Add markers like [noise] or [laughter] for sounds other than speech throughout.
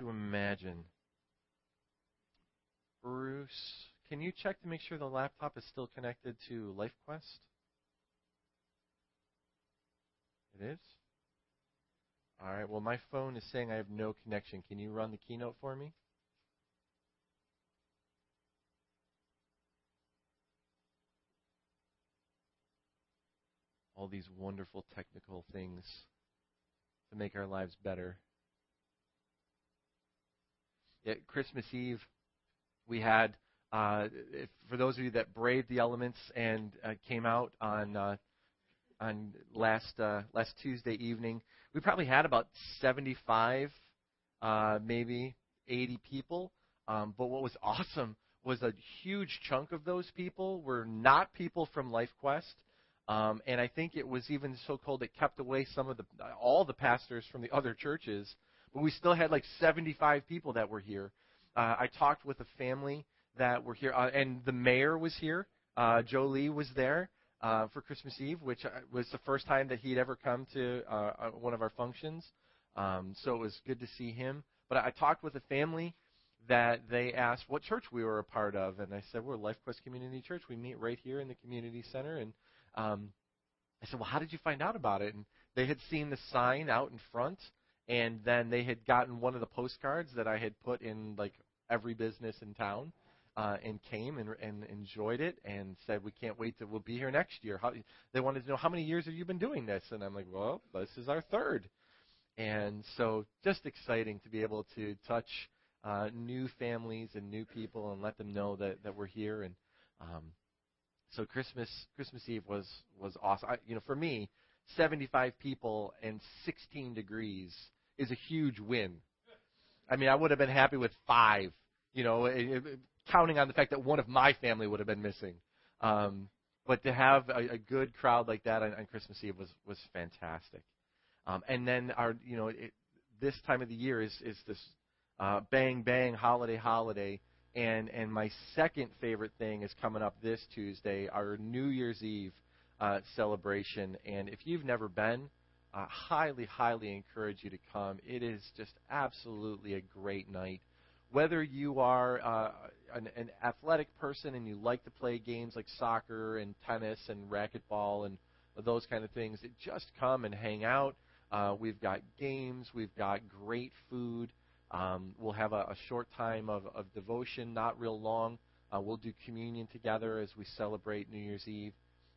to imagine. Bruce, can you check to make sure the laptop is still connected to LifeQuest? It is? All right, well, my phone is saying I have no connection. Can you run the keynote for me? All these wonderful technical things to make our lives better. At Christmas Eve, we had, uh, if, for those of you that braved the elements and uh, came out on uh, on last uh, last Tuesday evening, we probably had about 75, uh, maybe 80 people. Um, but what was [laughs] awesome was a huge chunk of those people were not people from LifeQuest. Um, and I think it was even so cold it kept away some of the all the pastors from the other churches. But we still had like 75 people that were here. Uh, I talked with a family that were here, uh, and the mayor was here. Uh, Joe Lee was there uh, for Christmas Eve, which uh, was the first time that he'd ever come to uh, uh, one of our functions. Um, so it was good to see him. But I talked with a family that they asked what church we were a part of, and I said we're LifeQuest Community Church. We meet right here in the community center, and um, I said, well, how did you find out about it? And they had seen the sign out in front, and then they had gotten one of the postcards that I had put in like every business in town. Uh, and came and, and enjoyed it and said, "We can't wait to we'll be here next year." How, they wanted to know how many years have you been doing this, and I'm like, "Well, this is our third. And so, just exciting to be able to touch uh, new families and new people and let them know that that we're here. And um, so, Christmas Christmas Eve was was awesome. I, you know, for me, 75 people and 16 degrees is a huge win. I mean, I would have been happy with five, you know, counting on the fact that one of my family would have been missing. Um, but to have a, a good crowd like that on, on Christmas Eve was was fantastic. Um, and then our, you know, it, this time of the year is is this uh, bang bang holiday holiday. And and my second favorite thing is coming up this Tuesday, our New Year's Eve uh, celebration. And if you've never been, uh, highly, highly encourage you to come. It is just absolutely a great night. Whether you are uh, an, an athletic person and you like to play games like soccer and tennis and racquetball and those kind of things, just come and hang out. Uh, we've got games, we've got great food. Um, we'll have a, a short time of, of devotion, not real long. Uh, we'll do communion together as we celebrate New Year's Eve,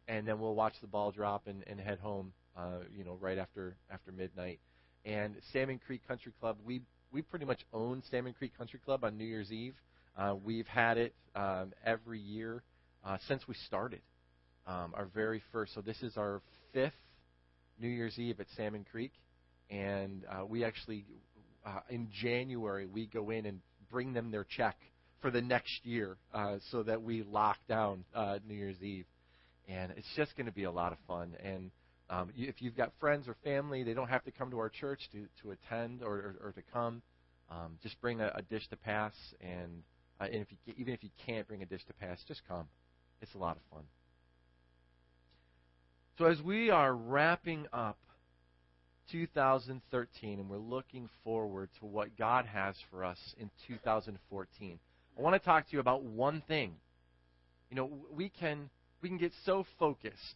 and then we'll watch the ball drop and, and head home uh, you know, right after after midnight. And Salmon Creek Country Club, we we pretty much own Salmon Creek Country Club on New Year's Eve. Uh, we've had it um, every year uh, since we started. Um, our very first, so this is our fifth New Year's Eve at Salmon Creek, and uh, we actually uh, in January we go in and bring them their check for the next year, uh, so that we lock down uh, New Year's Eve, and it's just going to be a lot of fun. And um, if you've got friends or family, they don't have to come to our church to, to attend or, or, or to come. Um, just bring a, a, dish to pass, and, uh, and if you, even if you can't bring a dish to pass, just come. It's a lot of fun. So as we are wrapping up 2013 and we're looking forward to what God has for us in 2014, I want to talk to you about one thing. You know, we can we can get so focused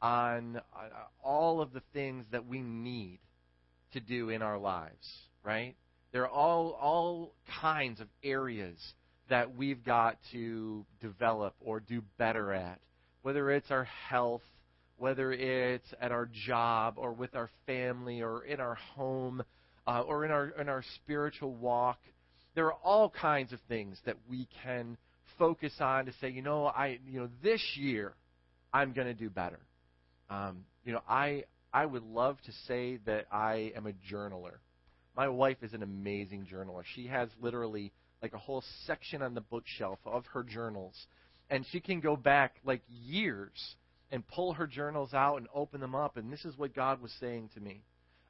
on uh, all of the things that we need to do in our lives, right? There are all all kinds of areas that we've got to develop or do better at, whether it's our health, whether it's at our job or with our family or in our home uh, or in our in our spiritual walk. There are all kinds of things that we can focus on to say, you know, I you know this year I'm going to do better. Um, you know, I I would love to say that I am a journaler. My wife is an amazing journaler. She has literally like a whole section on the bookshelf of her journals, and she can go back like years and pull her journals out and open them up. And this is what God was saying to me.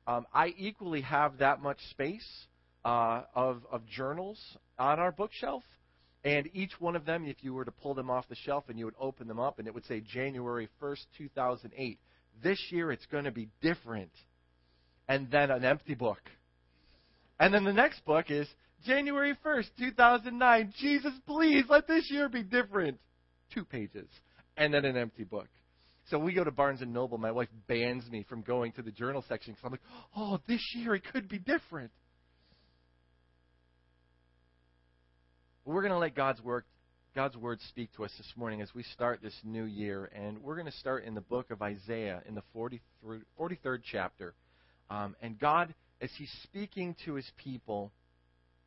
Um, I equally have that much space uh, of of journals on our bookshelf. And each one of them, if you were to pull them off the shelf and you would open them up, and it would say January 1st, 2008. This year it's going to be different. And then an empty book. And then the next book is January 1st, 2009. Jesus, please let this year be different. Two pages. And then an empty book. So we go to Barnes and Noble. My wife bans me from going to the journal section because I'm like, oh, this year it could be different. We're going to let God's work, God's word speak to us this morning as we start this new year, and we're going to start in the book of Isaiah in the 43rd chapter. Um, and God, as He's speaking to His people,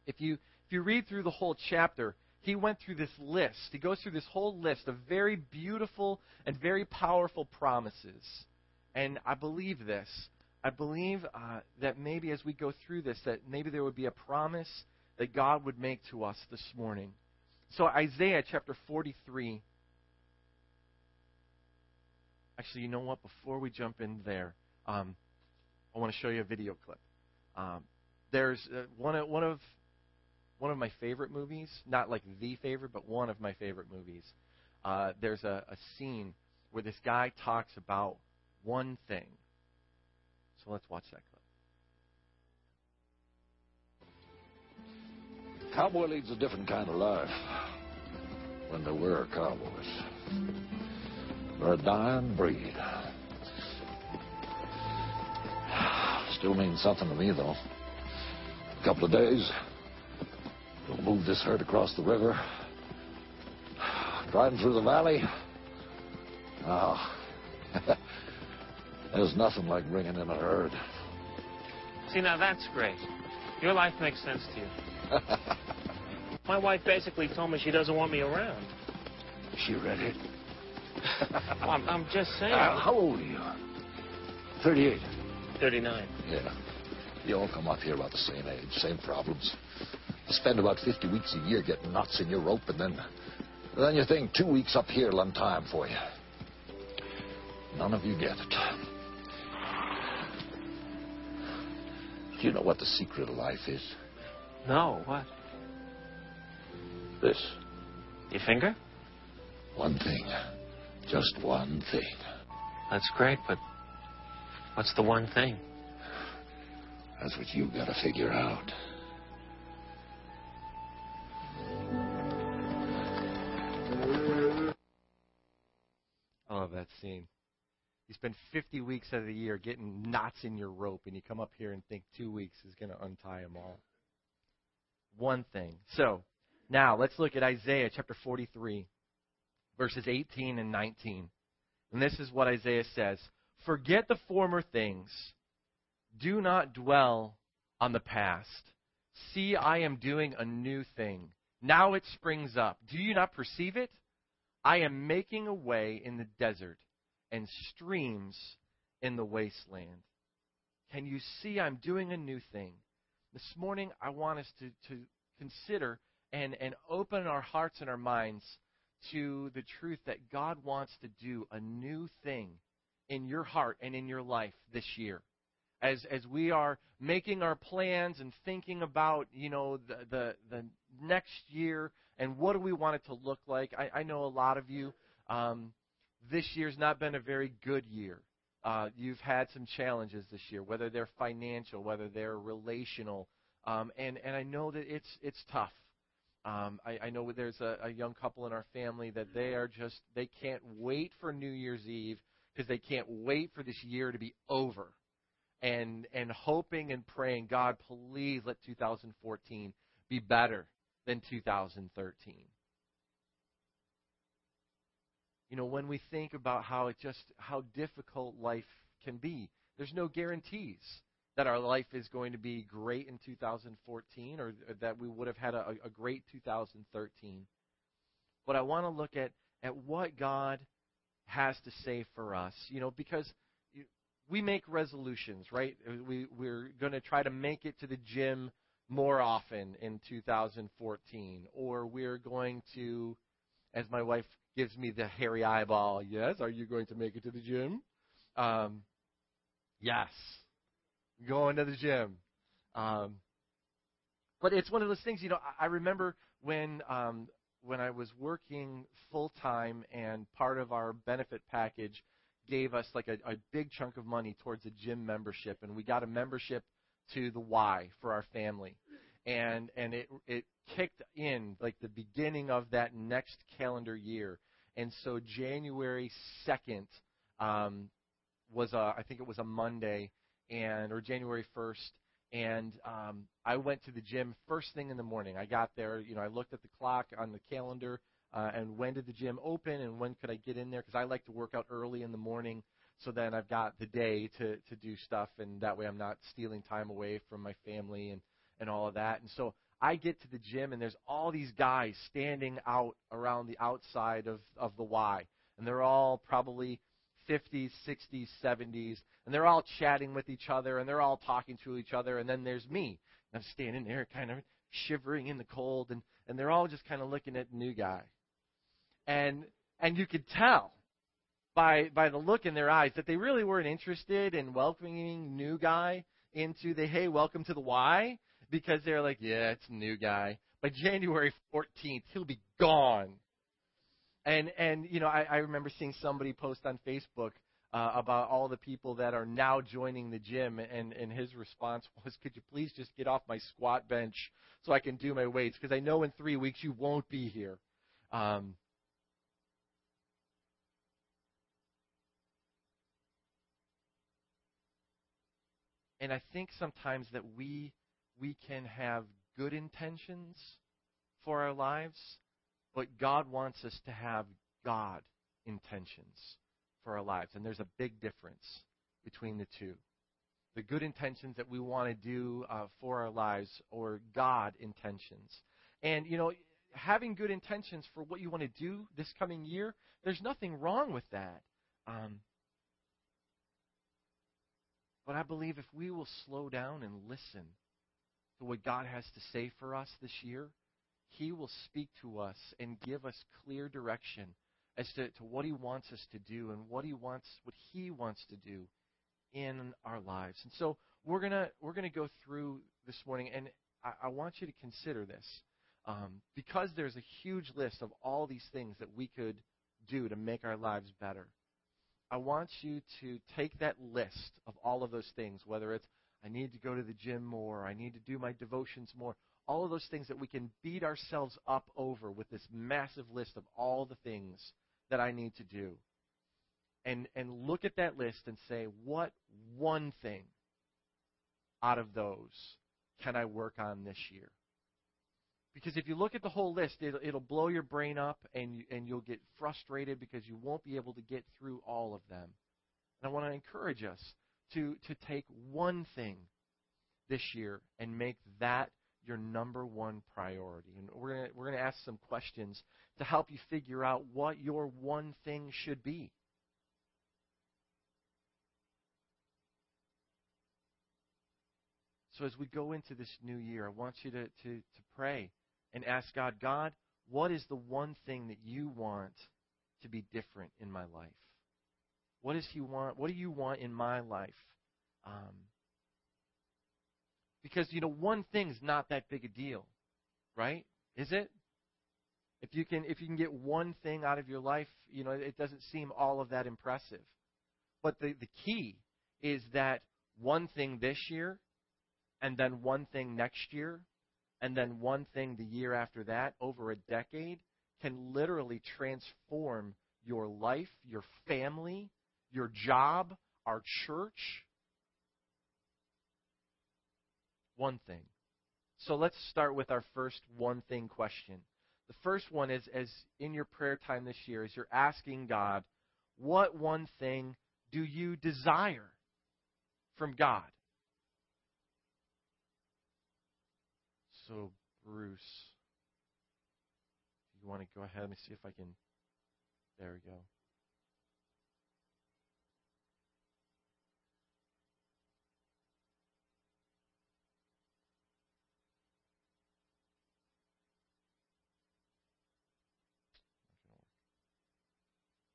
if you if you read through the whole chapter, he went through this list. He goes through this whole list of very beautiful and very powerful promises. And I believe this. I believe uh, that maybe as we go through this, that maybe there would be a promise that God would make to us this morning. So, Isaiah chapter 43. Actually, you know what? Before we jump in there, um, I want to show you a video clip. Um, there's uh, one, of, one of one of my favorite movies, not like the favorite, but one of my favorite movies. Uh, there's a, a scene where this guy talks about one thing. So let's watch that Cowboy leads a different kind of life when they were cowboys. They're a dying breed. Still means something to me, though. A couple of days, We'll move this herd across the river. Driving through the valley. Oh. [laughs] There's nothing like bringing in a herd. See, now that's great. Your life makes sense to you. [laughs] My wife basically told me she doesn't want me around. She read it? [laughs] well, I'm, I'm, just saying. Uh, how old are you? 38. 39. Yeah. You all come up here about the same age, same problems. Spend about 50 weeks a year getting knots in your rope, and then, then you think two weeks up here will time for you. None of you get it. Do you know what the secret of life is? No, what? This. Your finger? One thing. Just one thing. That's great, but what's the one thing? That's what you've gotta figure out. I love that scene. You spend 50 weeks out of the year getting knots in your rope, and you come up here and think two weeks is going to untie them all. One thing. So, now let's look at Isaiah chapter 43, verses 18 and 19. And this is what Isaiah says Forget the former things, do not dwell on the past. See, I am doing a new thing. Now it springs up. Do you not perceive it? I am making a way in the desert and streams in the wasteland. Can you see I'm doing a new thing? This morning, I want us to, to consider and, and open our hearts and our minds to the truth that God wants to do a new thing in your heart and in your life this year. As, as we are making our plans and thinking about, you know, the, the, the next year and what do we want it to look like? I, I know a lot of you, um, this year's not been a very good year. Uh, you've had some challenges this year, whether they're financial, whether they're relational, um, and and I know that it's it's tough. Um, I, I know there's a, a young couple in our family that they are just they can't wait for New Year's Eve because they can't wait for this year to be over, and and hoping and praying, God, please let 2014 be better than 2013. You know, when we think about how it just how difficult life can be, there's no guarantees that our life is going to be great in 2014 or that we would have had a, a great 2013. But I want to look at at what God has to say for us, you know, because we make resolutions, right? We we're going to try to make it to the gym more often in 2014, or we're going to, as my wife gives me the hairy eyeball, yes, are you going to make it to the gym? Um, yes, going to the gym. Um, but it's one of those things, you know. I, remember when um, when I was working full time, and part of our benefit package gave us like a, a big chunk of money towards a gym membership, and we got a membership to the Y for our family, and and it it kicked in like the beginning of that next calendar year, and so January second um, was a I think it was a Monday, and or January first, and um, I went to the gym first thing in the morning. I got there, you know, I looked at the clock on the calendar uh, and when did the gym open and when could I get in there because I like to work out early in the morning so then I've got the day to to do stuff and that way I'm not stealing time away from my family and and all of that. And so I get to the gym and there's all these guys standing out around the outside of of the Y and they're all probably 50s, 60s, 70s, and they're all chatting with each other and they're all talking to each other. And then there's me. And I'm standing there kind of shivering in the cold, and, and they're all just kind of looking at the new guy. And, and you could tell by, by the look in their eyes that they really weren't interested in welcoming new guy into the, hey, welcome to the Y, because they're like, yeah, it's a new guy. By January 14th, he'll be gone. And and you know, I, I remember seeing somebody post on Facebook uh, about all the people that are now joining the gym, and and his response [laughs] was, "Could you please just get off my squat bench so I can do my weights? Because I know in three weeks you won't be here." Um, and I think sometimes that we we can have good intentions for our lives, but God wants us to have God intentions for our lives. And there's a big difference between the two. The good intentions that we want to do uh, for our lives or God intentions. And, you know, having good intentions for what you want to do this coming year, there's nothing wrong with that. Um, but I believe if we will slow down and listen to what God has to say for us this year, he will speak to us and give us clear direction as to, to what He wants us to do and what He wants, what He wants to do in our lives. And so we're gonna we're gonna go through this morning, and I, I want you to consider this um, because there's a huge list of all these things that we could do to make our lives better. I want you to take that list of all of those things, whether it's I need to go to the gym more, I need to do my devotions more, all of those things that we can beat ourselves up over with this massive list of all the things that I need to do. And, and look at that list and say, what one thing out of those can I work on this year? Because if you look at the whole list, it'll, it'll blow your brain up and, you, and you'll get frustrated because you won't be able to get through all of them. And I want to encourage us to, to take one thing this year and make that your number one priority. And we're going we're going to ask some questions to help you figure out what your one thing should be. So as we go into this new year, I want you to, to, to pray and ask God, God, what is the one thing that you want to be different in my life? What does He want? What do you want in my life? Um, because, you know, one thing's not that big a deal, right? Is it? If you can if you can get one thing out of your life, you know, it doesn't seem all of that impressive. But the, the key is that one thing this year, and then one thing next year, and then one thing the year after that, over a decade, can literally transform your life, your family, your job, our church, one thing. So let's start with our first one thing question. The first one is as in your prayer time this year, as you're asking God, what one thing do you desire from God? So, Bruce, you want to go ahead? Let me see if I can. There we go.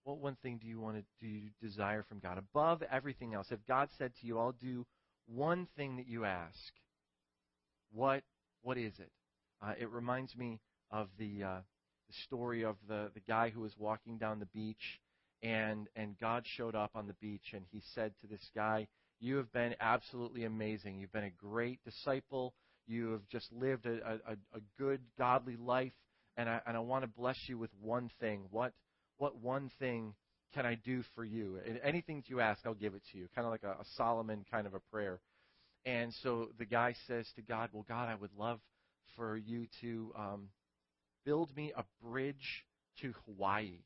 What one thing do you want to do you desire from God above everything else? If God said to you, "I'll do one thing that you ask," what what is it? Uh, it reminds me of the uh, the story of the the guy who was walking down the beach, and and God showed up on the beach, and He said to this guy, You have been absolutely amazing. You've been a great disciple. You have just lived a, a, a good, godly life. And I, and I want to bless you with one thing. What, what one thing can I do for you? And anything that you ask, I'll give it to you. Kind of like a, a Solomon kind of a prayer. And so the guy says to God, Well, God, I would love for you to um, build me a bridge to Hawaii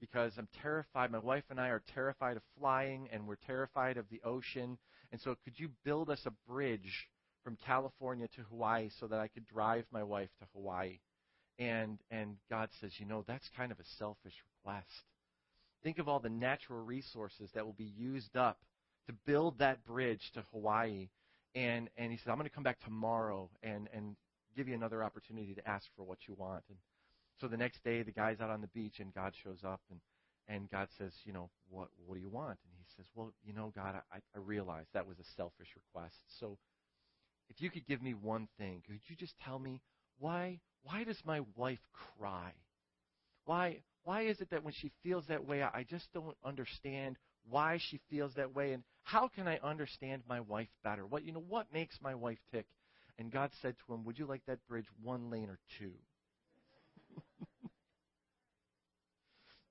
because I'm terrified. My wife and I are terrified of flying, and we're terrified of the ocean. And so, could you build us a bridge from California to Hawaii so that I could drive my wife to Hawaii? And and God says, you know, that's kind of a selfish request. Think of all the natural resources that will be used up to build that bridge to Hawaii. And and he said, I'm going to come back tomorrow and and give you another opportunity to ask for what you want. And so the next day, the guy's out on the beach, and God shows up, and and God says, you know, what what do you want? And he says, well, you know, God, I, I realize that was a selfish request. So if you could give me one thing, could you just tell me why why does my wife cry? Why why is it that when she feels that way, I just don't understand why she feels that way, and how can I understand my wife better? What you know, what makes my wife tick? And God said to him, Would you like that bridge one lane or two?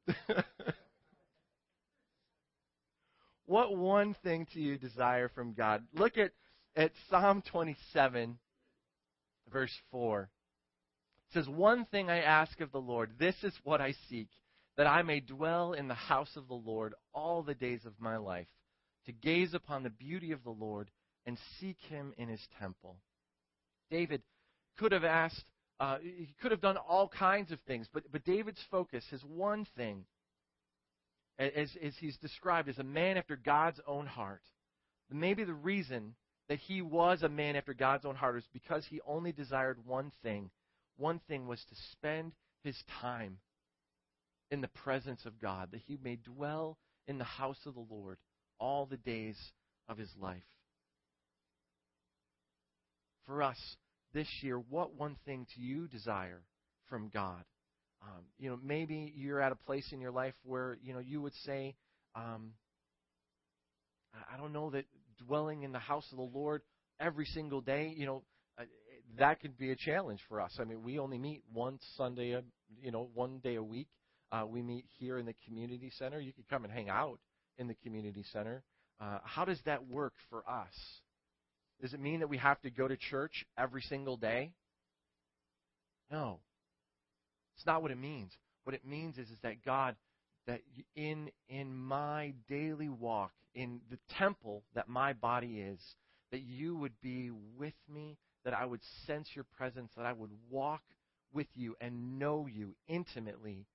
[laughs] what one thing do you desire from God? Look at, at Psalm 27, verse 4. Says, One thing I ask of the Lord, this is what I seek, that I may dwell in the house of the Lord all the days of my life, to gaze upon the beauty of the Lord and seek him in his temple. David could have asked, uh, he could have done all kinds of things, but, but David's focus, his one thing, as, as he's described as a man after God's own heart, maybe the reason that he was a man after God's own heart is because he only desired one thing. One thing was to spend his time in the presence of God, that he may dwell in the house of the Lord all the days of his life. For us, this year, what one thing do you desire from God? Um, you know, maybe you're at a place in your life where you know you would say, um, I don't know that dwelling in the house of the Lord every single day, you know, that could be a challenge for us. I mean, we only meet one Sunday, a, you know, one day a week. Uh, we meet here in the community center. You could come and hang out in the community center. Uh, how does that work for us? Does it mean that we have to go to church every single day? No. It's not what it means. What it means is, is that God, that in, in my daily walk, in the temple that my body is, that you would be with me, that I would sense your presence, that I would walk with you and know you intimately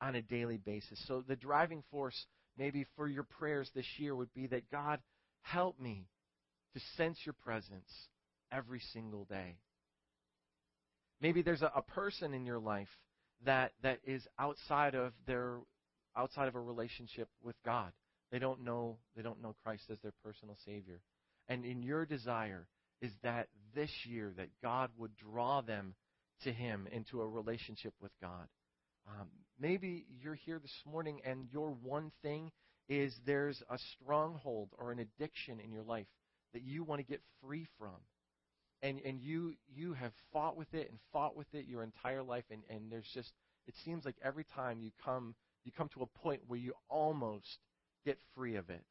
on a daily basis. So the driving force maybe for your prayers this year would be that God, help me to sense your presence every single day. Maybe there's a, a person in your life that that is outside of their outside of a relationship with God. They don't know they don't know Christ as their personal savior. And in your desire is that this year that God would draw them to him into a relationship with God. Um, maybe you're here this morning and your one thing is there's a stronghold or an addiction in your life that you want to get free from. And and you you have fought with it and fought with it your entire life and, and there's just it seems like every time you come you come to a point where you almost get free of it.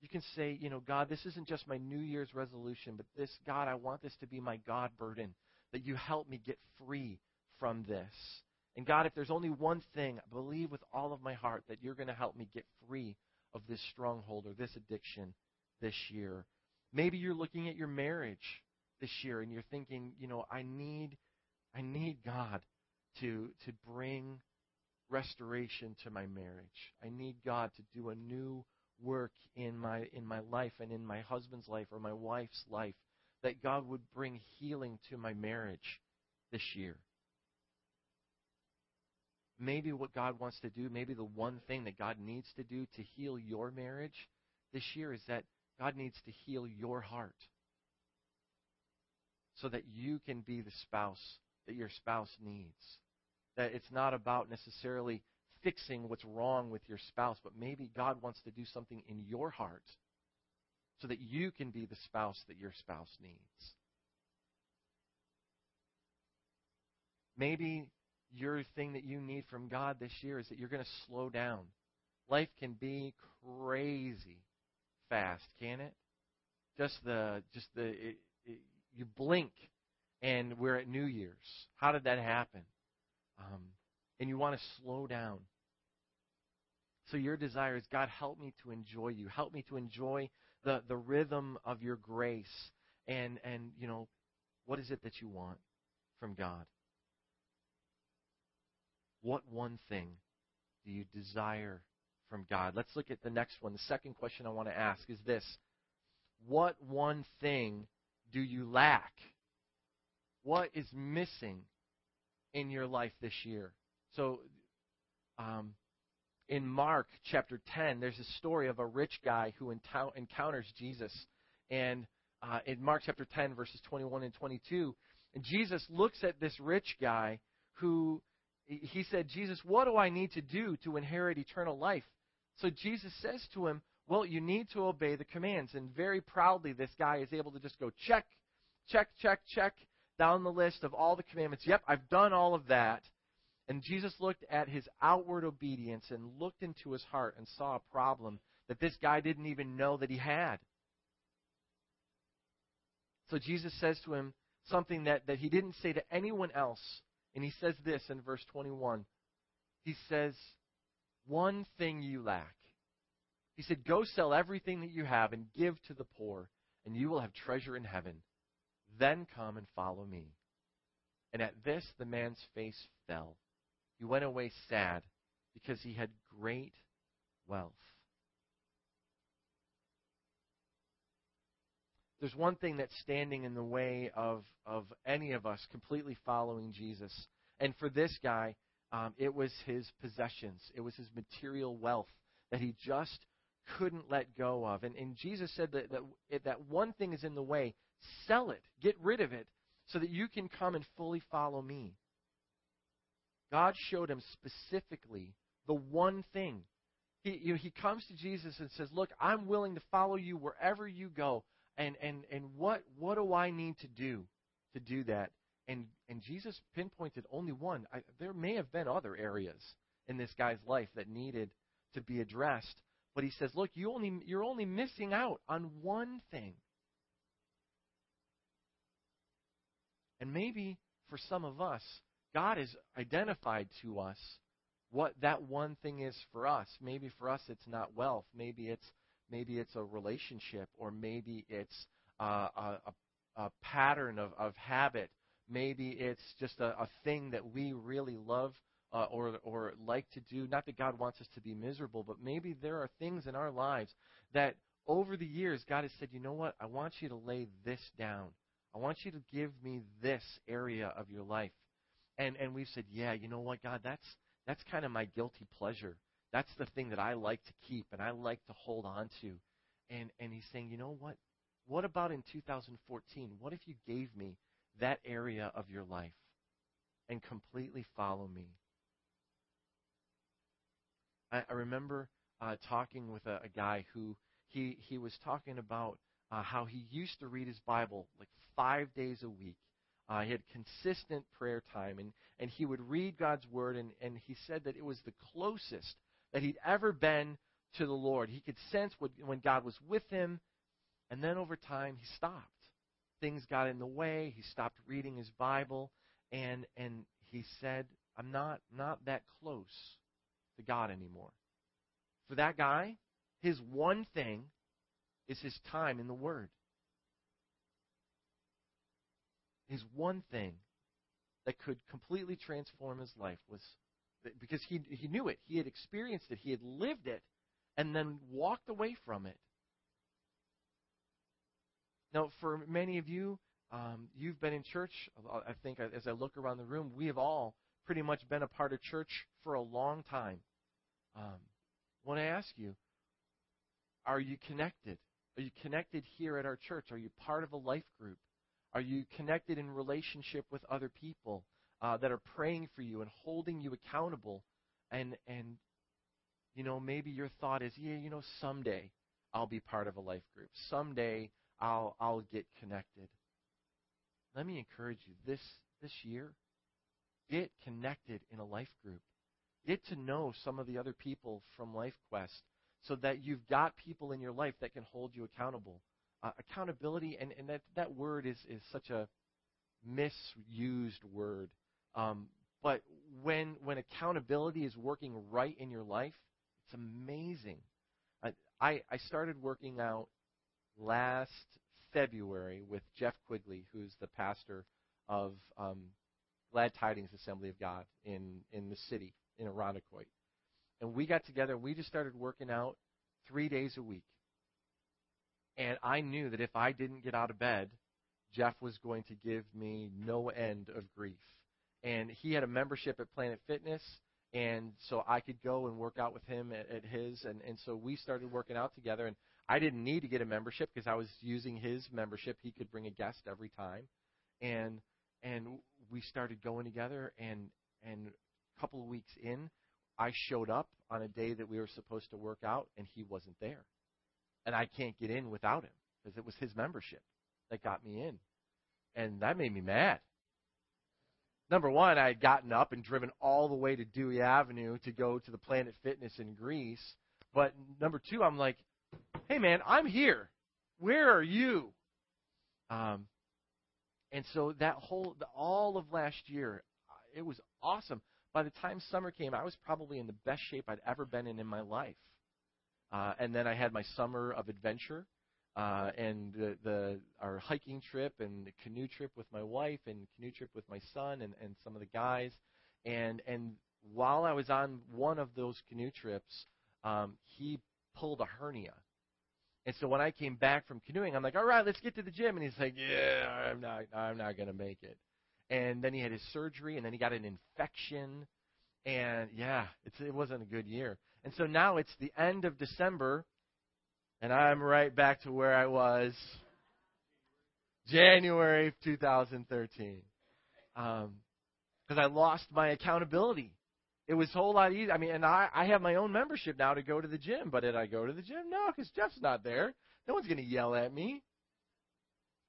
You can say, you know, God, this isn't just my New Year's resolution, but this, God, I want this to be my God burden, that you help me get free from this. And God, if there's only one thing, I believe with all of my heart that you're going to help me get free of this stronghold or this addiction this year. Maybe you're looking at your marriage this year and you're thinking, you know, I need I need God to to bring restoration to my marriage. I need God to do a new work in my in my life and in my husband's life or my wife's life that God would bring healing to my marriage this year. Maybe what God wants to do, maybe the one thing that God needs to do to heal your marriage this year is that God needs to heal your heart so that you can be the spouse that your spouse needs. That it's not about necessarily fixing what's wrong with your spouse, but maybe God wants to do something in your heart so that you can be the spouse that your spouse needs. Maybe your thing that you need from God this year is that you're going to slow down. Life can be crazy fast, can it? Just the just the it, it, you blink and we're at New Year's. How did that happen? Um, and you want to slow down. So your desire is God, help me to enjoy you. Help me to enjoy the, the rhythm of your grace. And and you know, what is it that you want from God? What one thing do you desire from God? Let's look at the next one. The second question I want to ask is this What one thing do you lack? What is missing in your life this year? So, um, in Mark chapter 10, there's a story of a rich guy who encounters Jesus. And uh, in Mark chapter 10, verses 21 and 22, and Jesus looks at this rich guy who he said, Jesus, what do I need to do to inherit eternal life? So Jesus says to him, Well, you need to obey the commands. And very proudly, this guy is able to just go check, check, check, check down the list of all the commandments. Yep, I've done all of that. And Jesus looked at his outward obedience and looked into his heart and saw a problem that this guy didn't even know that he had. So Jesus says to him something that, that he didn't say to anyone else. And he says this in verse 21. He says, One thing you lack. He said, Go sell everything that you have and give to the poor, and you will have treasure in heaven. Then come and follow me. And at this the man's face fell. He went away sad because he had great wealth. there's one thing that's standing in the way of, of any of us completely following Jesus. And for this guy, um, it was his possessions, it was his material wealth that he just couldn't let go of. And, and Jesus said that, that, that one thing is in the way sell it, get rid of it, so that you can come and fully follow me. God showed him specifically the one thing. He, you know, he comes to Jesus and says, Look, I'm willing to follow you wherever you go and and and what what do I need to do to do that? And and Jesus pinpointed only one. I, there may have been other areas in this guy's life that needed to be addressed, but he says, "Look, you only you're only missing out on one thing." And maybe for some of us, God has identified to us what that one thing is for us. Maybe for us it's not wealth. Maybe it's Maybe it's a relationship, or maybe it's uh, a, a, pattern of, of habit. Maybe it's just a, a thing that we really love uh, or or like to do. Not that God wants us to be miserable, but maybe there are things in our lives that over the years God has said, you know what? I want you to lay this down. I want you to give me this area of your life. And and we've said, yeah, you know what, God, that's that's kind of my guilty pleasure. That's the thing that I like to keep and I like to hold on to. And and he's saying, you know what? What about in 2014? What if you gave me that area of your life and completely follow me? I, I remember uh, talking with a, a guy who he he was talking about uh, how he used to read his Bible like five days a week. Uh, he had consistent prayer time, and, and he would read God's Word, and, and he said that it was the closest that he'd ever been to the Lord. He could sense what, when God was with him, and then over time he stopped. Things got in the way. He stopped reading his Bible, and and he said, "I'm not not that close to God anymore." For that guy, his one thing is his time in the Word. His one thing that could completely transform his life was because he, he knew it. He had experienced it. He had lived it and then walked away from it. Now, for many of you, um, you've been in church. I think as I look around the room, we have all pretty much been a part of church for a long time. Um, I want to ask you are you connected? Are you connected here at our church? Are you part of a life group? Are you connected in relationship with other people? uh, that are praying for you and holding you accountable. And and you know maybe your thought is, yeah, you know, someday I'll be part of a life group. Someday I'll I'll get connected. Let me encourage you this this year, get connected in a life group. Get to know some of the other people from LifeQuest so that you've got people in your life that can hold you accountable. Uh, accountability, and, and that, that word is, is such a misused word. Um, but when, when accountability is working right in your life, it's amazing. I, I, I started working out last February with Jeff Quigley, who's the pastor of um, Glad Tidings Assembly of God in, in the city, in Irondequoit. And we got together and we just started working out three days a week. And I knew that if I didn't get out of bed, Jeff was going to give me no end of grief. And he had a membership at Planet Fitness, and so I could go and work out with him at, at his. And, and so we started working out together. And I didn't need to get a membership because I was using his membership. He could bring a guest every time. And and we started going together and and a couple of weeks in I showed up on a day that we were supposed to work out and he wasn't there. And I can't get in without him because it was his membership that got me in. And that made me mad. Number one, I had gotten up and driven all the way to Dewey Avenue to go to the Planet Fitness in Greece. But number two, I'm like, hey man, I'm here. Where are you? Um, and so that whole, the, all of last year, it was awesome. By the time summer came, I was probably in the best shape I'd ever been in in my life. Uh, and then I had my summer of adventure, uh, and the, the our hiking trip and the canoe trip with my wife and canoe trip with my son and, and some of the guys. And and while I was on one of those canoe trips, um, he pulled a hernia. And so when I came back from canoeing, I'm like, all right, let's get to the gym. And he's like, yeah, I'm not, I'm not to make it. And then he had his surgery, and then he got an infection. And yeah, it's, it wasn't a good year. And so now it's the end of December, and I'm right back to where I was January 2013. Because um, I lost my accountability it was a whole lot easier. I mean, and I, I have my own membership now to go to the gym, but did I go to the gym? No, because Jeff's not there. No one's going to yell at me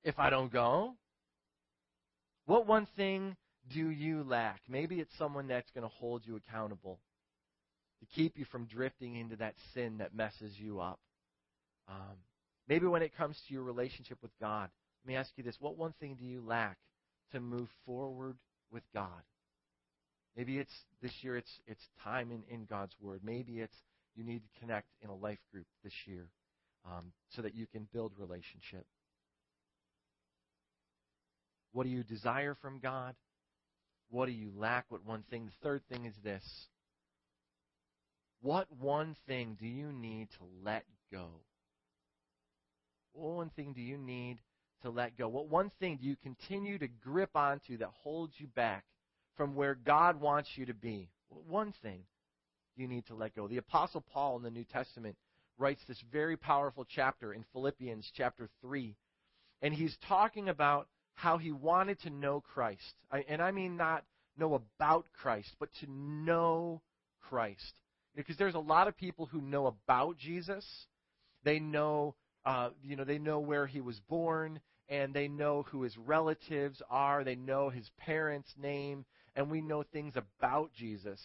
if I don't go. What one thing do you lack? Maybe it's someone that's going to hold you accountable to keep you from drifting into that sin that messes you up. Um, maybe when it comes to your relationship with God, let me ask you this what one thing do you lack to move forward with God? Maybe it's this year it's it's time in, in God's Word. Maybe it's you need to connect in a life group this year um, so that you can build relationship. What do you desire from God? What do you lack? What one thing? The third thing is this. What one thing do you need to let go? What one thing do you need to let go? What one thing do you continue to grip onto that holds you back from where God wants you to be. What One thing you need to let go. The Apostle Paul in the New Testament writes this very powerful chapter in Philippians chapter 3. And he's talking about how he wanted to know Christ. And I mean not know about Christ, but to know Christ. Because there's a lot of people who know about Jesus. They know, uh, you know, they know where he was born, and they know who his relatives are. They know his parents' name and we know things about Jesus.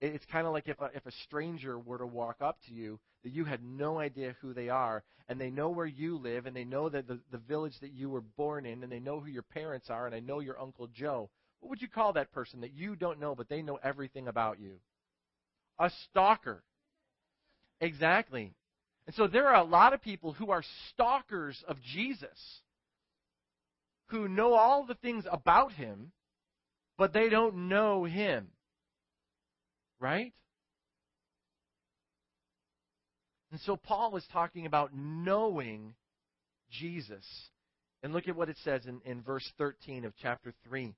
It's kind of like if a, if a stranger were to walk up to you that you had no idea who they are, and they know where you live, and they know that the, the village that you were born in, and they know who your parents are, and I know your Uncle Joe. What would you call that person that you don't know, but they know everything about you? A stalker. Exactly. And so there are a lot of people who are stalkers of Jesus, who know all the things about him, but they don't know him. Right? And so Paul is talking about knowing Jesus. And look at what it says in, in verse 13 of chapter 3.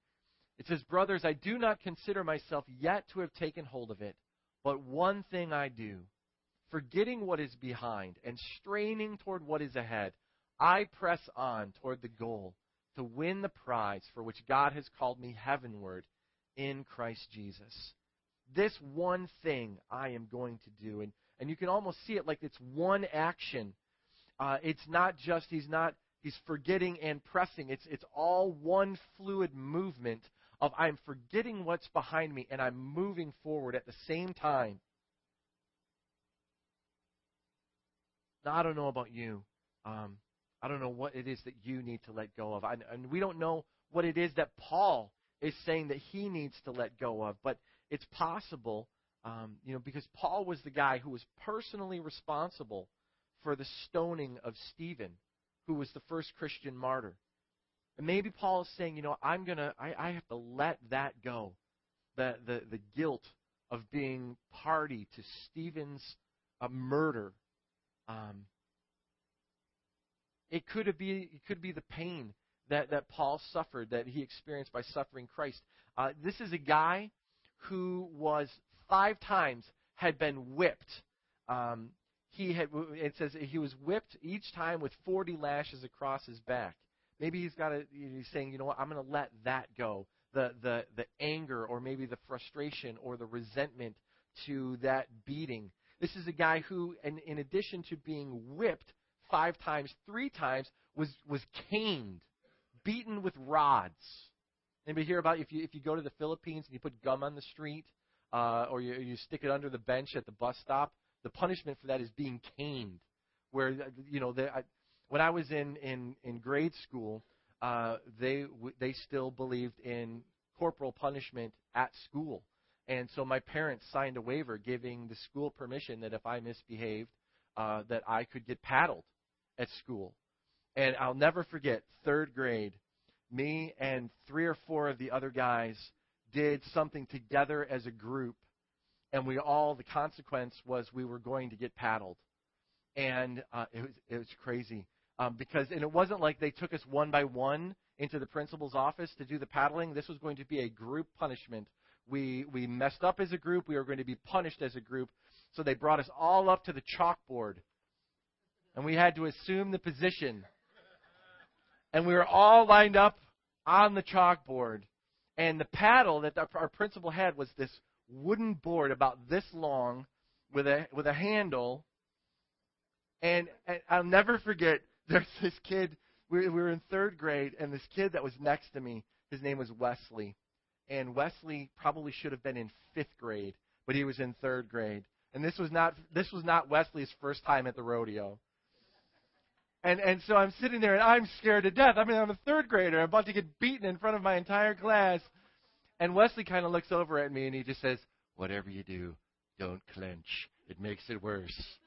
It says, Brothers, I do not consider myself yet to have taken hold of it, but one thing I do, forgetting what is behind and straining toward what is ahead, I press on toward the goal to win the prize for which God has called me heavenward in Christ Jesus. This one thing I am going to do. And, and you can almost see it like it's one action uh, it's not just he's not he's forgetting and pressing. It's it's all one fluid movement of I'm forgetting what's behind me and I'm moving forward at the same time. Now I don't know about you. Um, I don't know what it is that you need to let go of. I, and we don't know what it is that Paul is saying that he needs to let go of. But it's possible, um, you know, because Paul was the guy who was personally responsible for the stoning of Stephen, who was the first Christian martyr. And maybe Paul is saying, you know, I'm gonna, I, I have to let that go, the the the guilt of being party to Stephen's uh, murder. Um, it could be it could be the pain that, that Paul suffered, that he experienced by suffering Christ. Uh, this is a guy who was five times had been whipped. Um, he had it says he was whipped each time with 40 lashes across his back. Maybe he's got a, he's saying, you know what, I'm going to let that go. The the the anger or maybe the frustration or the resentment to that beating. This is a guy who, in, in addition to being whipped five times, three times, was was caned beaten with rods. Anybody hear about if you if you go to the Philippines and you put gum on the street, uh, or you, you stick it under the bench at the bus stop? The punishment for that is being caned. Where you know, the, I, when I was in in in grade school, uh, they w- they still believed in corporal punishment at school, and so my parents signed a waiver giving the school permission that if I misbehaved, uh, that I could get paddled at school. And I'll never forget, third grade, me and three or four of the other guys did something together as a group. And we all, the consequence was we were going to get paddled. And uh, it, was, it was crazy. Um, because, and it wasn't like they took us one by one into the principal's office to do the paddling. This was going to be a group punishment. We, we messed up as a group. We were going to be punished as a group. So they brought us all up to the chalkboard. And we had to assume the position and we were all lined up on the chalkboard. And the paddle that our principal had was this wooden board about this long with a with a handle. And, and I'll never forget. There's this kid. We, we were in third grade, and this kid that was next to me. His name was Wesley, and Wesley probably should have been in fifth grade, but he was in third grade. And this was not this was not Wesley's first time at the rodeo. And and so I'm sitting there and I'm scared to death. I mean, I'm a third grader. I'm about to get beaten in front of my entire class. And Wesley kind of looks over at me and he just says, "Whatever you do, don't clench. It makes it worse."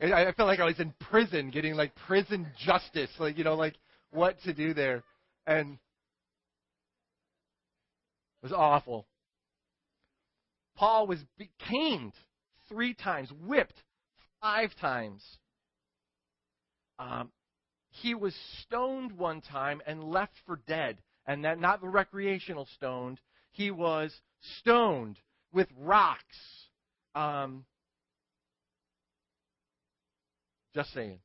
I, felt like I was in prison, getting like prison justice, like you know, like what to do there, and it was awful. Paul was caned three times, whipped five times. Um, he was stoned one time and left for dead. And that not the recreational stoned. He was stoned with rocks. Um, just saying.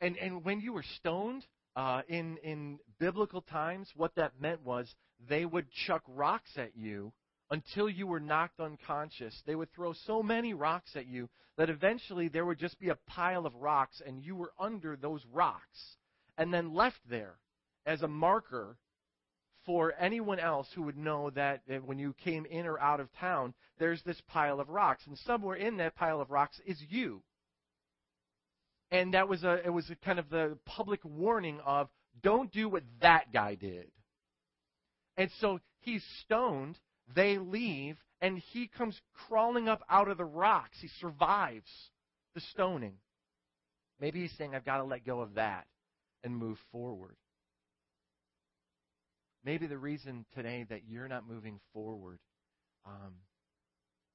And and when you were stoned uh, in in biblical times, what that meant was they would chuck rocks at you until you were knocked unconscious. They would throw so many rocks at you that eventually there would just be a pile of rocks and you were under those rocks and then left there as a marker for anyone else who would know that when you came in or out of town, there's this pile of rocks. And somewhere in that pile of rocks is you. And that was a it was a kind of the public warning of don't do what that guy did. And so he's stoned they leave, and he comes crawling up out of the rocks. He survives the stoning. Maybe he's saying, I've got to let go of that and move forward. Maybe the reason today that you're not moving forward um,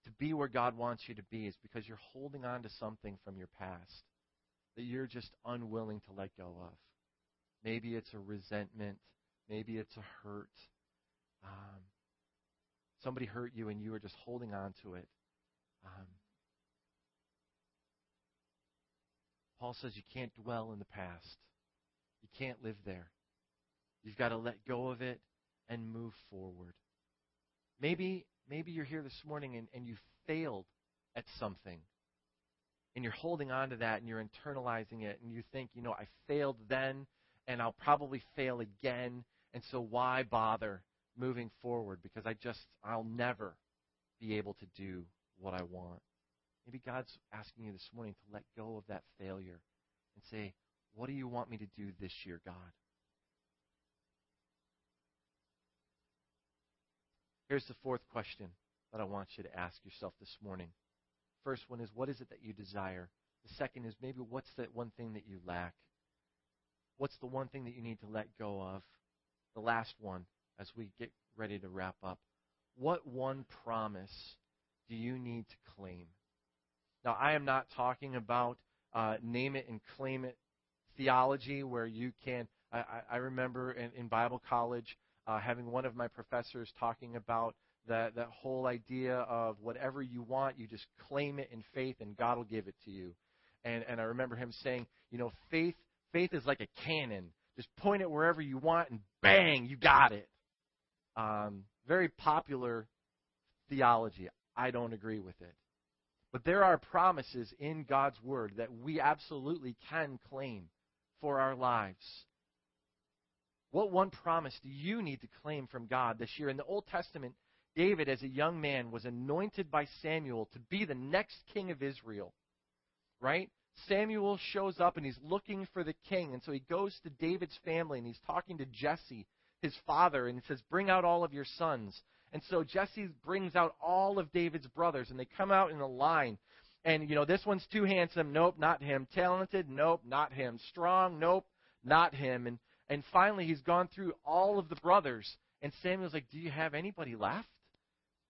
to be where God wants you to be is because you're holding on to something from your past that you're just unwilling to let go of. Maybe it's a resentment. Maybe it's a hurt. Um, somebody hurt you and you are just holding on to it. Um, Paul says you can't dwell in the past. You can't live there. You've got to let go of it and move forward. Maybe maybe you're here this morning and, and you failed at something. and you're holding on to that and you're internalizing it and you think, you know, I failed then and I'll probably fail again, and so why bother moving forward because I just I'll never be able to do what I want. Maybe God's asking you this morning to let go of that failure and say, What do you want me to do this year, God? Here's the fourth question that I want you to ask yourself this morning. First one is, What is it that you desire? The second is, maybe what's that one thing that you lack? What's the one thing that you need to let go of? The last one, as we get ready to wrap up, what one promise do you need to claim? Now, I am not talking about uh, name it and claim it theology where you can. I, I remember in, in Bible college uh, having one of my professors talking about that, that whole idea of whatever you want, you just claim it in faith and God will give it to you. And, and I remember him saying, you know, faith, faith is like a cannon. Just point it wherever you want and bang, you got it. Um, very popular theology. I don't agree with it. But there are promises in God's Word that we absolutely can claim for our lives. What one promise do you need to claim from God this year? In the Old Testament, David, as a young man, was anointed by Samuel to be the next king of Israel. Right? Samuel shows up and he's looking for the king. And so he goes to David's family and he's talking to Jesse, his father, and he says, Bring out all of your sons. And so Jesse brings out all of David's brothers, and they come out in a line. And, you know, this one's too handsome. Nope, not him. Talented. Nope, not him. Strong. Nope, not him. And, and finally, he's gone through all of the brothers. And Samuel's like, Do you have anybody left?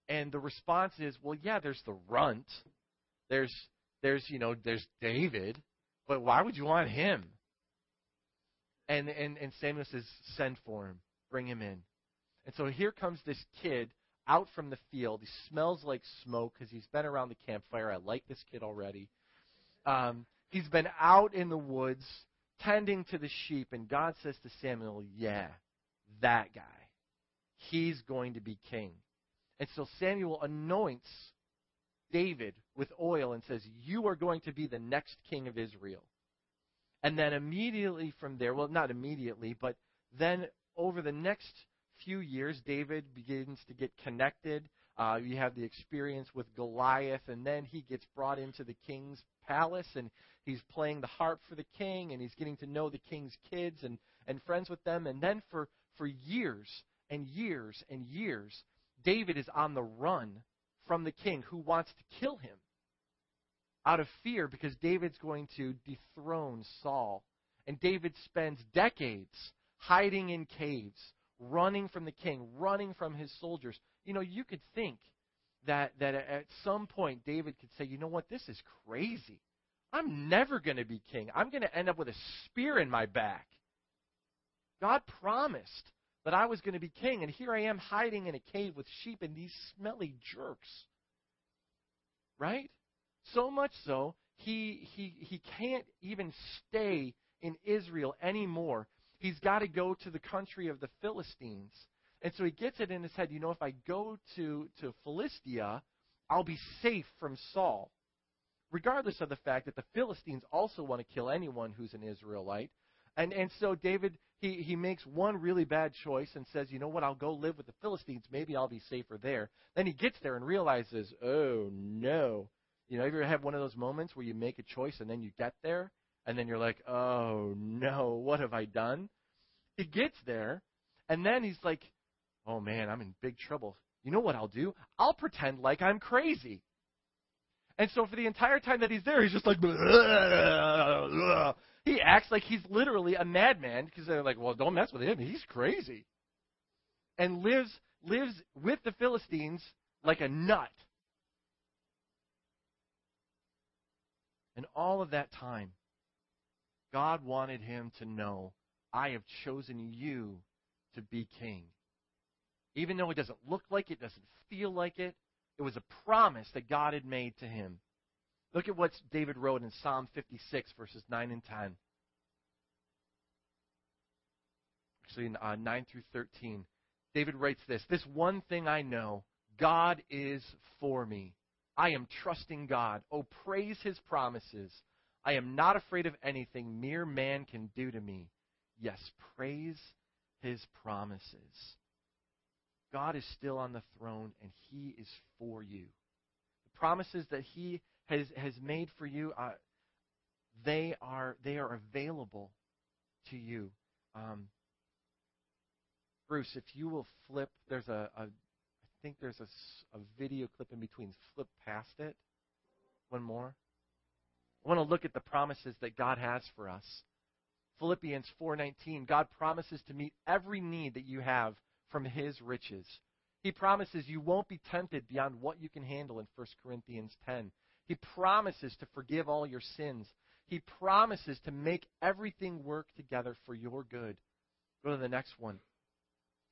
And the response is, Well, yeah, there's the runt. There's, there's, you know, there's David. But why would you want him? And, and, and Samuel says, Send for him. Bring him in. And so here comes this kid out from the field. He smells like smoke because he's been around the campfire. I like this kid already. Um, he's been out in the woods tending to the sheep, and God says to Samuel, Yeah, that guy. He's going to be king. And so Samuel anoints David with oil and says, You are going to be the next king of Israel. And then immediately from there, well, not immediately, but then over the next few years, David begins to get connected. Uh, you have the experience with Goliath, and then he gets brought into the king's palace, and he's playing the harp for the king, and he's getting to know the king's kids and, and friends with them. And then for, for years and years and years, David is on the run from the king who wants to kill him out of fear because David's going to dethrone Saul. And David spends decades hiding in caves, running from the king, running from his soldiers. You know, you could think that, that at some point David could say, you know what, this is crazy. I'm never going to be king. I'm going to end up with a spear in my back. God promised that I was going to be king, and here I am hiding in a cave with sheep and these smelly jerks. Right? So much so, he, he, he can't even stay in Israel anymore he's got to go to the country of the Philistines. And so he gets it in his head, you know, if I go to, to Philistia, I'll be safe from Saul. Regardless of the fact that the Philistines also want to kill anyone who's an Israelite. And, and so David, he, he makes one really bad choice and says, you know what, I'll go live with the Philistines. Maybe I'll be safer there. Then he gets there and realizes, oh no. You know, have you ever had one of those moments where you make a choice and then you get there and then you're like, oh no, what have I done? He gets there, and then he's like, oh man, I'm in big trouble. You know what I'll do? I'll pretend like I'm crazy. And so for the entire time that he's there, he's just like, [laughs] he acts like he's literally a madman because they're like, well, don't mess with him. He's crazy. And lives lives with the Philistines like a nut. And all of that time, God wanted him to know, I have chosen you to be king. Even though it doesn't look like it, doesn't feel like it, it was a promise that God had made to him. Look at what David wrote in Psalm 56, verses 9 and 10. Actually, in, uh, 9 through 13. David writes this This one thing I know God is for me. I am trusting God. Oh, praise his promises. I am not afraid of anything mere man can do to me. Yes, praise his promises. God is still on the throne and he is for you. The promises that he has, has made for you, uh, they, are, they are available to you. Um, Bruce, if you will flip, there's a, a I think there's a, a video clip in between. Flip past it. One more. I want to look at the promises that God has for us. Philippians 4:19 God promises to meet every need that you have from his riches. He promises you won't be tempted beyond what you can handle in 1 Corinthians 10. He promises to forgive all your sins. He promises to make everything work together for your good. Go to the next one.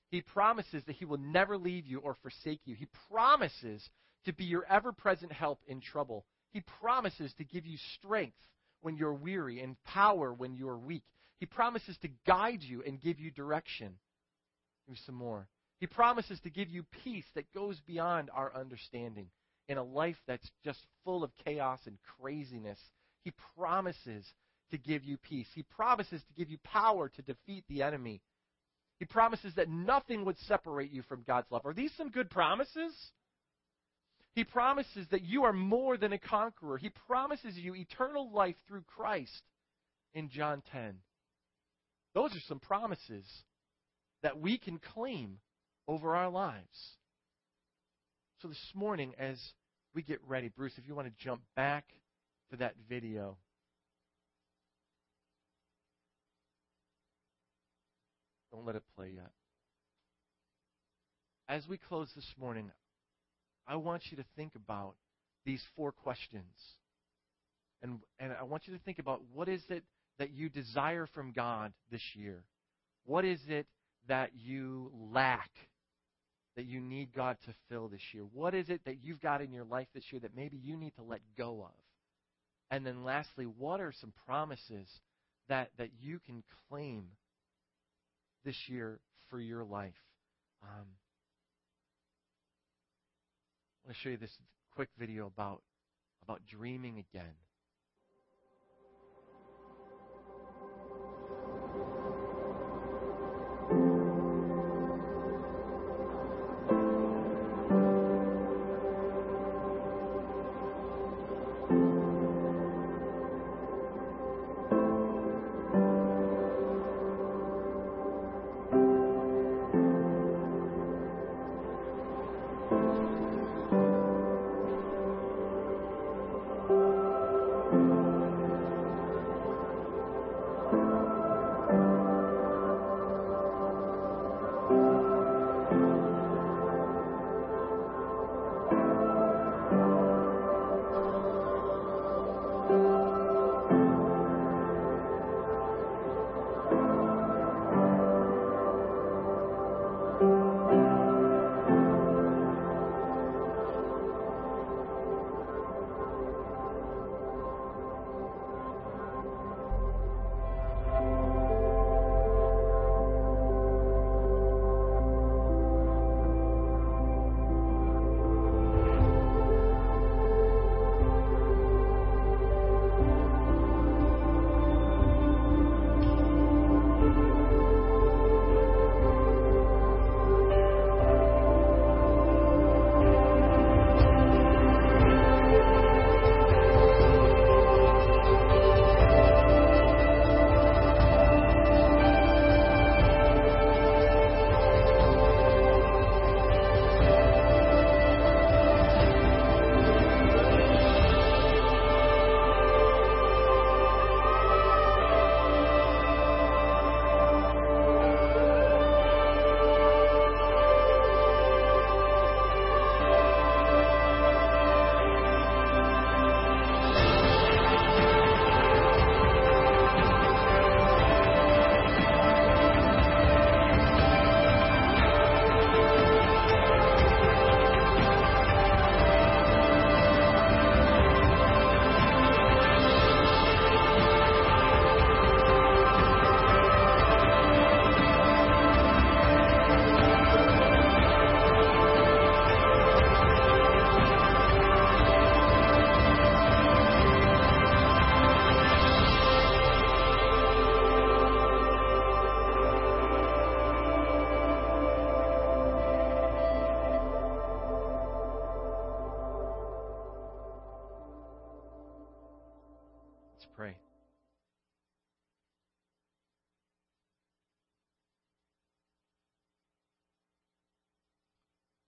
He promises that He will never leave you or forsake you. He promises to be your ever present help in trouble. He promises to give you strength when you're weary and power when you are weak. He promises to guide you and give you direction. Here's some more. He promises to give you peace that goes beyond our understanding in a life that's just full of chaos and craziness. He promises to give you peace. He promises to give you power to defeat the enemy. He promises that nothing would separate you from God's love. Are these some good promises? He promises that you are more than a conqueror. He promises you eternal life through Christ in John 10. Those are some promises that we can claim over our lives. So this morning, as we get ready, Bruce, if you want to jump back to that video. Don't let it play yet. As we close this morning, I want you to think about these four questions. And, and I want you to think about what is it that you desire from God this year? What is it that you lack that you need God to fill this year? What is it that you've got in your life this year that maybe you need to let go of? And then lastly, what are some promises that, that you can claim this year for your life? Um, I want to show you this quick video about, about dreaming again.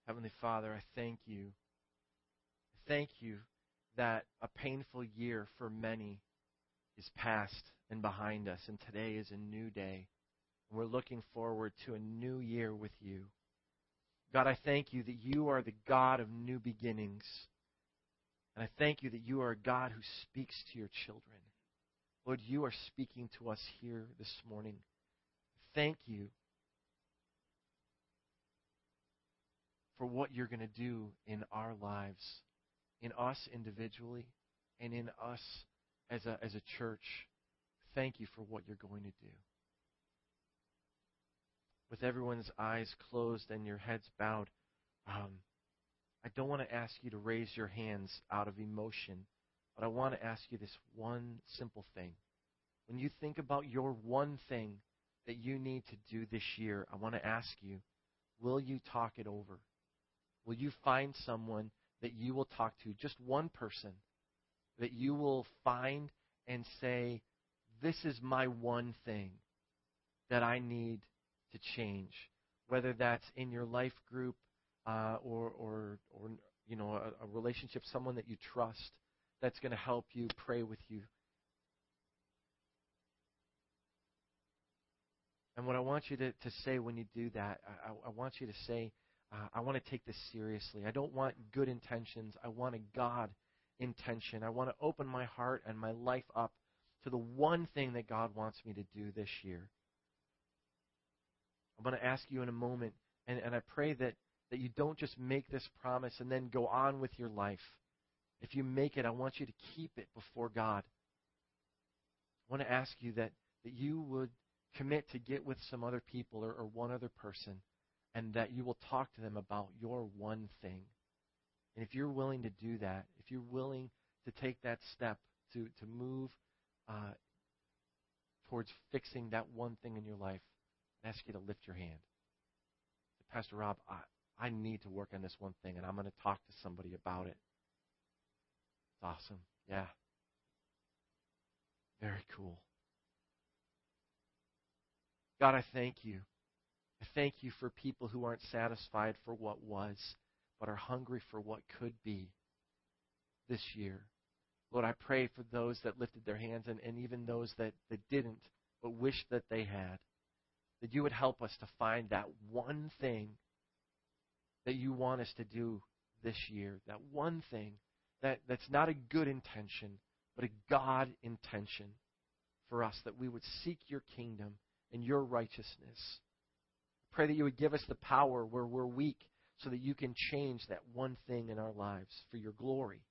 Heavenly Father, I thank you. Thank you that a painful year for many is past and behind us, and today is a new day. We're looking forward to a new year with you. God, I thank you that you are the God of new beginnings. And I thank you that you are a God who speaks to your children. Lord, you are speaking to us here this morning. Thank you for what you're going to do in our lives, in us individually, and in us as a, as a church. Thank you for what you're going to do with everyone's eyes closed and your heads bowed, um, I don't want to ask you to raise your hands out of emotion, but I want to ask you this one simple thing. When you think about your one thing that you need to do this year, I want to ask you, will you talk it over? Will you find someone that you will talk to, just one person, that you will find and say, This is my one thing that I need to change, whether that's in your life group uh, or, or, or you know, a, a relationship, someone that you trust that's going to help you, pray with you. And what I want you to, to say when you do that, I, I want you to say, uh, I want to take this seriously. I don't want good intentions. I want a God intention. I want to open my heart and my life up to the one thing that God wants me to do this year. I'm going to ask you in a moment, and, and I pray that, that you don't just make this promise and then go on with your life. If you make it, I want you to keep it before God. I want to ask you that, that you would commit to get with some other people or, or one other person and that you will talk to them about your one thing. And if you're willing to do that, if you're willing to take that step to, to move uh, towards fixing that one thing in your life, I ask you to lift your hand. Pastor Rob, I, I need to work on this one thing, and I'm going to talk to somebody about it. It's awesome. Yeah. Very cool. God, I thank you. I thank you for people who aren't satisfied for what was, but are hungry for what could be this year. Lord, I pray for those that lifted their hands and, and even those that, that didn't, but wish that they had that you would help us to find that one thing that you want us to do this year. That one thing that, that's not a good intention, but a God intention for us, that we would seek your kingdom and your righteousness. Pray that you would give us the power where we're weak so that you can change that one thing in our lives for your glory.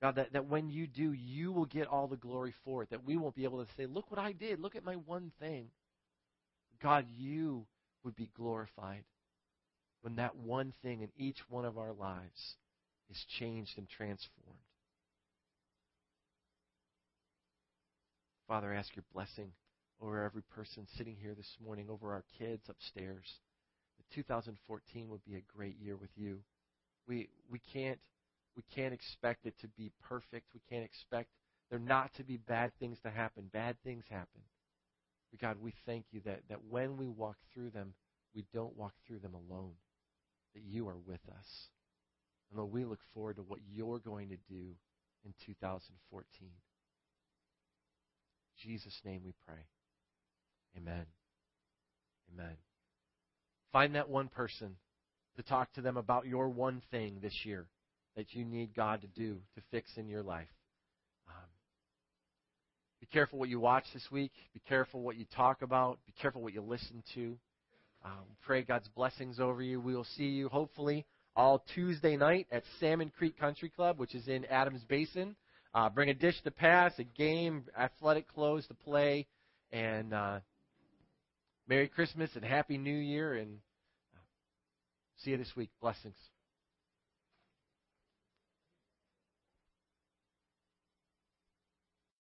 God, that, that when you do, you will get all the glory for it. That we won't be able to say, look what I did. Look at my one thing. God, you would be glorified when that one thing in each one of our lives is changed and transformed. Father, I ask your blessing over every person sitting here this morning, over our kids upstairs. That 2014 would be a great year with you. We we can't we can't expect it to be perfect. We can't expect there not to be bad things to happen. Bad things happen. But God, we thank you that, that when we walk through them, we don't walk through them alone, that you are with us. And Lord, we look forward to what you're going to do in 2014. In Jesus' name we pray. Amen. Amen. Find that one person to talk to them about your one thing this year that you need God to do to fix in your life. Um, be careful what you watch this week. Be careful what you talk about. Be careful what you listen to. Um, pray God's blessings over you. We will see you hopefully all Tuesday night at Salmon Creek Country Club, which is in Adams Basin. Uh, bring a dish to pass, a game, athletic clothes to play, and uh, Merry Christmas and Happy New Year. And see you this week. Blessings.